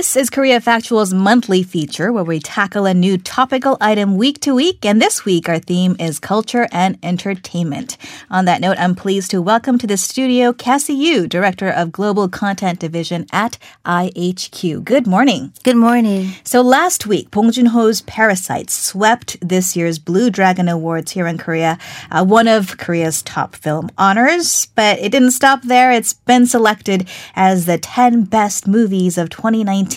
This is Korea Factual's monthly feature where we tackle a new topical item week to week. And this week, our theme is culture and entertainment. On that note, I'm pleased to welcome to the studio Cassie Yu, Director of Global Content Division at IHQ. Good morning. Good morning. So last week, Bong Joon-ho's Parasite swept this year's Blue Dragon Awards here in Korea, uh, one of Korea's top film honors. But it didn't stop there. It's been selected as the 10 best movies of 2019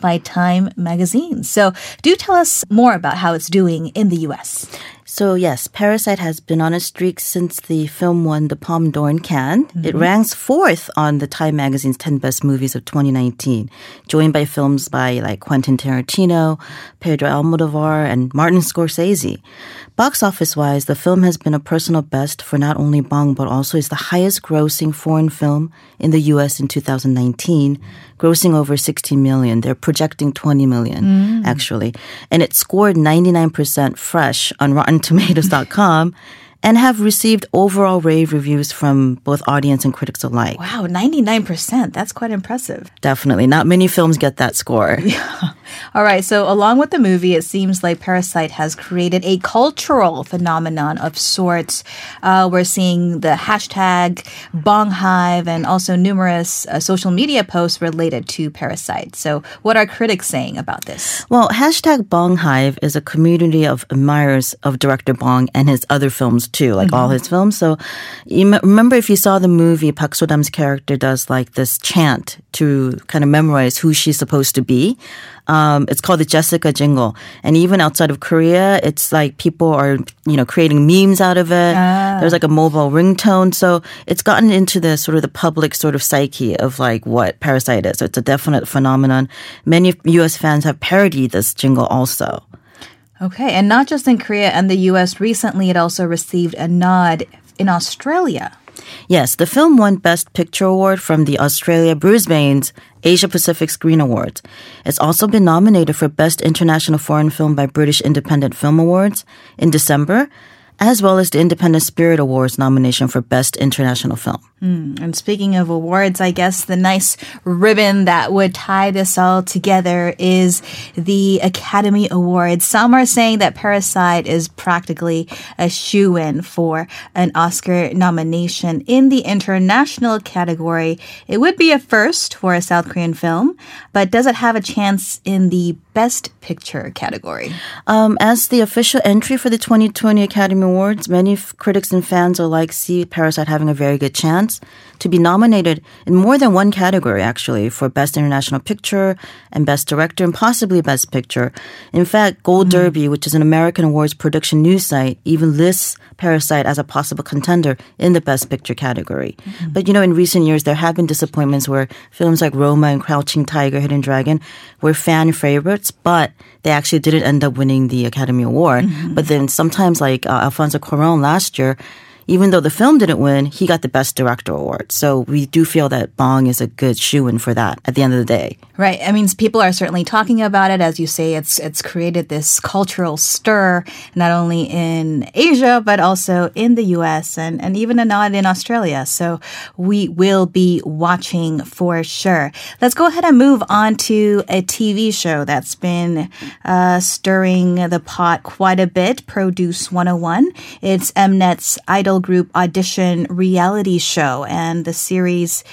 by Time magazine. So do tell us more about how it's doing in the US. So yes, Parasite has been on a streak since the film won the Palme d'Or in Cannes. Mm-hmm. It ranks fourth on the Time magazine's 10 best movies of 2019, joined by films by like Quentin Tarantino, Pedro Almodovar, and Martin Scorsese. Box office wise, the film has been a personal best for not only Bong, but also is the highest grossing foreign film in the US in 2019, grossing over 16 million. They're projecting 20 million, mm. actually. And it scored 99% fresh on Rotten Tomatoes.com and have received overall rave reviews from both audience and critics alike. Wow, 99%. That's quite impressive. Definitely. Not many films get that score. Yeah. All right, so along with the movie, it seems like Parasite has created a cultural phenomenon of sorts. Uh, we're seeing the hashtag BongHive and also numerous uh, social media posts related to Parasite. So, what are critics saying about this? Well, hashtag BongHive is a community of admirers of director Bong and his other films too, like mm-hmm. all his films. So, you m- remember if you saw the movie, Park So-dam's character does like this chant to kind of memorize who she's supposed to be. Um, it's called the Jessica Jingle, and even outside of Korea, it's like people are you know creating memes out of it. Ah. There's like a mobile ringtone, so it's gotten into the sort of the public sort of psyche of like what Parasite is. So it's a definite phenomenon. Many U.S. fans have parodied this jingle also. Okay, and not just in Korea and the US, recently it also received a nod in Australia. Yes, the film won Best Picture Award from the Australia Brisbane's Asia Pacific Screen Awards. It's also been nominated for Best International Foreign Film by British Independent Film Awards in December as well as the Independent Spirit Awards nomination for Best International Film. Mm, and speaking of awards, I guess the nice ribbon that would tie this all together is the Academy Awards. Some are saying that Parasite is practically a shoe in for an Oscar nomination in the international category. It would be a first for a South Korean film, but does it have a chance in the Best Picture category? Um, as the official entry for the 2020 Academy Awards, many f- critics and fans alike see Parasite having a very good chance to be nominated in more than one category, actually, for Best International Picture and Best Director and possibly Best Picture. In fact, Gold mm-hmm. Derby, which is an American awards production news site, even lists Parasite as a possible contender in the Best Picture category. Mm-hmm. But you know, in recent years, there have been disappointments where films like Roma and Crouching Tiger, Hidden Dragon were fan favorites, but they actually didn't end up winning the Academy Award. Mm-hmm. But then sometimes, like uh, Alfonso Cuarón last year, even though the film didn't win, he got the Best Director award. So we do feel that Bong is a good shoe in for that at the end of the day. Right. I mean, people are certainly talking about it. As you say, it's it's created this cultural stir, not only in Asia, but also in the US and, and even a nod in Australia. So we will be watching for sure. Let's go ahead and move on to a TV show that's been uh, stirring the pot quite a bit, Produce 101. It's Mnet's Idol Group audition reality show, and the series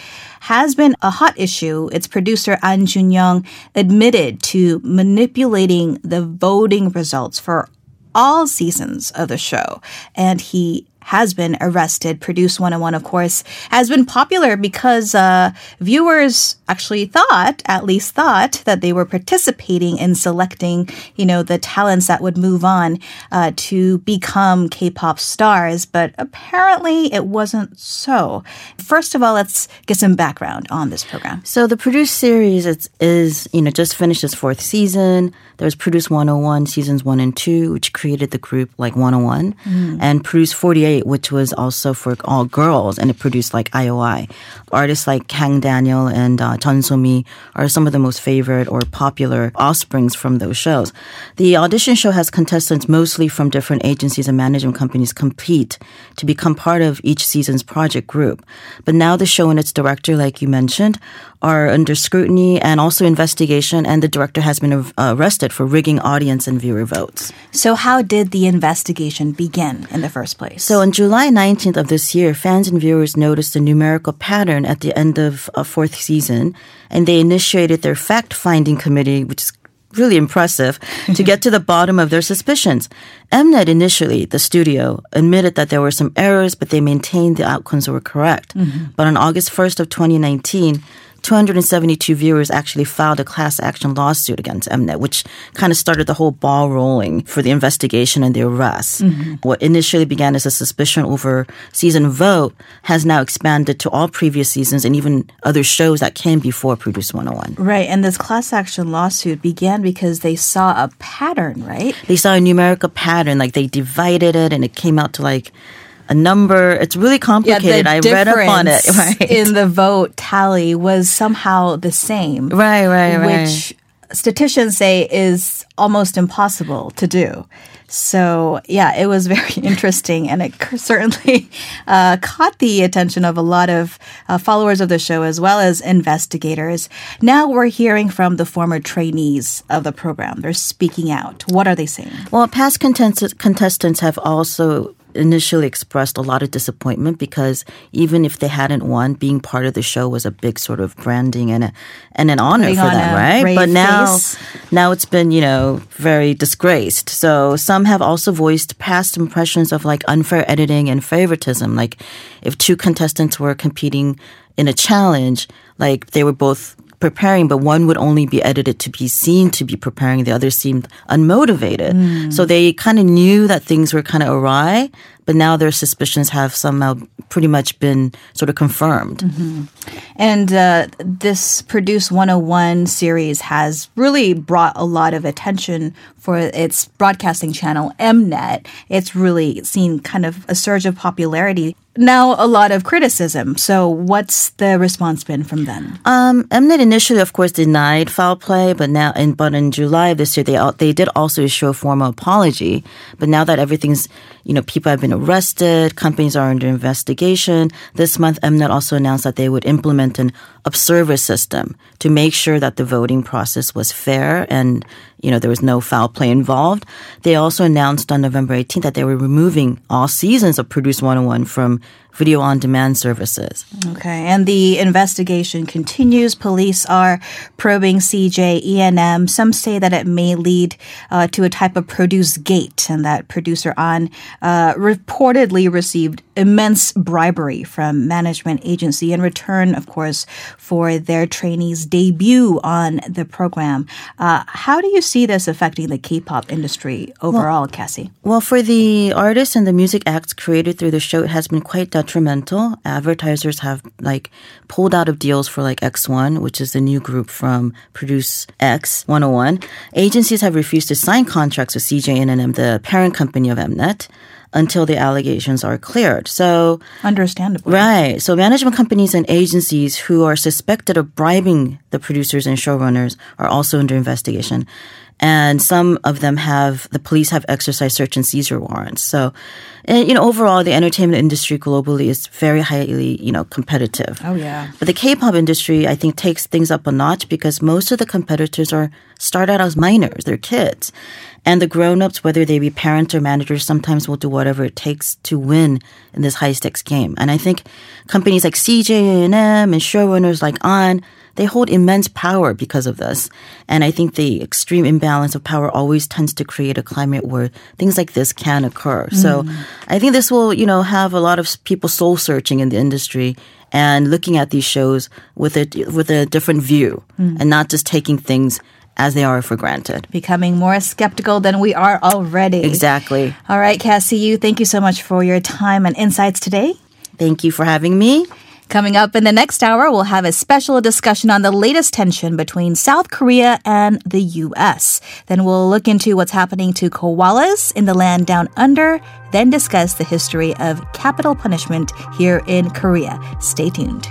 has been a hot issue. Its producer An Jun-young admitted to manipulating the voting results for all seasons of the show, and he has been arrested. Produce 101, of course, has been popular because uh, viewers actually thought, at least thought, that they were participating in selecting, you know, the talents that would move on uh, to become K-pop stars. But apparently, it wasn't so. First of all, let's get some background on this program. So the Produce series is, is you know, just finished its fourth season. There was Produce 101 seasons one and two, which created the group like Wanna One, mm. and Produce 48 Which was also for all girls, and it produced like IOI. Artists like Kang Daniel and uh, Chun So-mi are some of the most favorite or popular offsprings from those shows. The audition show has contestants mostly from different agencies and management companies compete to become part of each season's project group. But now the show and its director, like you mentioned, are under scrutiny and also investigation, and the director has been uh, arrested for rigging audience and viewer votes. So, how did the investigation begin in the first place? So, on July 19th of this year, fans and viewers noticed a numerical pattern at the end of a fourth season, and they initiated their fact finding committee, which is really impressive to get to the bottom of their suspicions. Mnet initially, the studio, admitted that there were some errors, but they maintained the outcomes were correct. Mm-hmm. But on August 1st of 2019, 272 viewers actually filed a class action lawsuit against Mnet, which kind of started the whole ball rolling for the investigation and the arrest. Mm-hmm. What initially began as a suspicion over season vote has now expanded to all previous seasons and even other shows that came before Produce 101. Right. And this class action lawsuit began because they saw a pattern, right? They saw a numerical pattern, like they divided it and it came out to like a number. It's really complicated. Yeah, I read up on it. Right. In the vote tally was somehow the same. Right, right, right. Which statisticians say is almost impossible to do. So, yeah, it was very interesting and it certainly uh, caught the attention of a lot of uh, followers of the show as well as investigators. Now we're hearing from the former trainees of the program. They're speaking out. What are they saying? Well, past contestants have also initially expressed a lot of disappointment because even if they hadn't won, being part of the show was a big sort of branding and a, and an honor Putting for them, right? But now, face. now it's been you know very disgraced. So some have also voiced past impressions of like unfair editing and favoritism. Like if two contestants were competing in a challenge, like they were both preparing, but one would only be edited to be seen to be preparing. The other seemed unmotivated. Mm. So they kind of knew that things were kind of awry, but now their suspicions have somehow pretty much been sort of confirmed. Mm-hmm. And uh, this Produce 101 series has really brought a lot of attention for its broadcasting channel, Mnet. It's really seen kind of a surge of popularity now a lot of criticism. So what's the response been from them? Um, Mnet initially, of course, denied foul play, but now, in, but in July of this year, they they did also issue a formal apology. But now that everything's, you know, people have been arrested, companies are under investigation. This month, Mnet also announced that they would implement an observer system to make sure that the voting process was fair and you know there was no foul play involved. They also announced on November 18th that they were removing all seasons of Produce 101 from video An demand services. Okay, and the investigation continues. Police are probing CJ ENM. Some say that it may lead uh, to a type of produce gate, and that producer on uh, reportedly received immense bribery from management agency in return, of course, for their trainees' debut on the program. Uh, how do you see this affecting the K-pop industry overall, well, Cassie? Well, for the artists and the music acts created through the show, it has been quite detrimental. Advertisers have like pulled out of deals for like X1, which is the new group from Produce X 101. Agencies have refused to sign contracts with CJ ENM, the parent company of Mnet until the allegations are cleared. So understandable. Right. So management companies and agencies who are suspected of bribing the producers and showrunners are also under investigation. And some of them have the police have exercised search and seizure warrants. So, and, you know, overall, the entertainment industry globally is very highly, you know, competitive. Oh yeah. But the K-pop industry, I think, takes things up a notch because most of the competitors are start out as minors, they're kids, and the grown-ups, whether they be parents or managers, sometimes will do whatever it takes to win in this high-stakes game. And I think companies like CJ ENM and showrunners like An, they hold immense power because of this. And I think the extreme imbalance of power always tends to create a climate where things like this can occur. Mm. So I think this will, you know, have a lot of people soul searching in the industry and looking at these shows with a with a different view mm. and not just taking things as they are for granted. Becoming more skeptical than we are already. Exactly. All right, Cassie, you thank you so much for your time and insights today. Thank you for having me. Coming up in the next hour, we'll have a special discussion on the latest tension between South Korea and the U.S. Then we'll look into what's happening to koalas in the land down under, then discuss the history of capital punishment here in Korea. Stay tuned.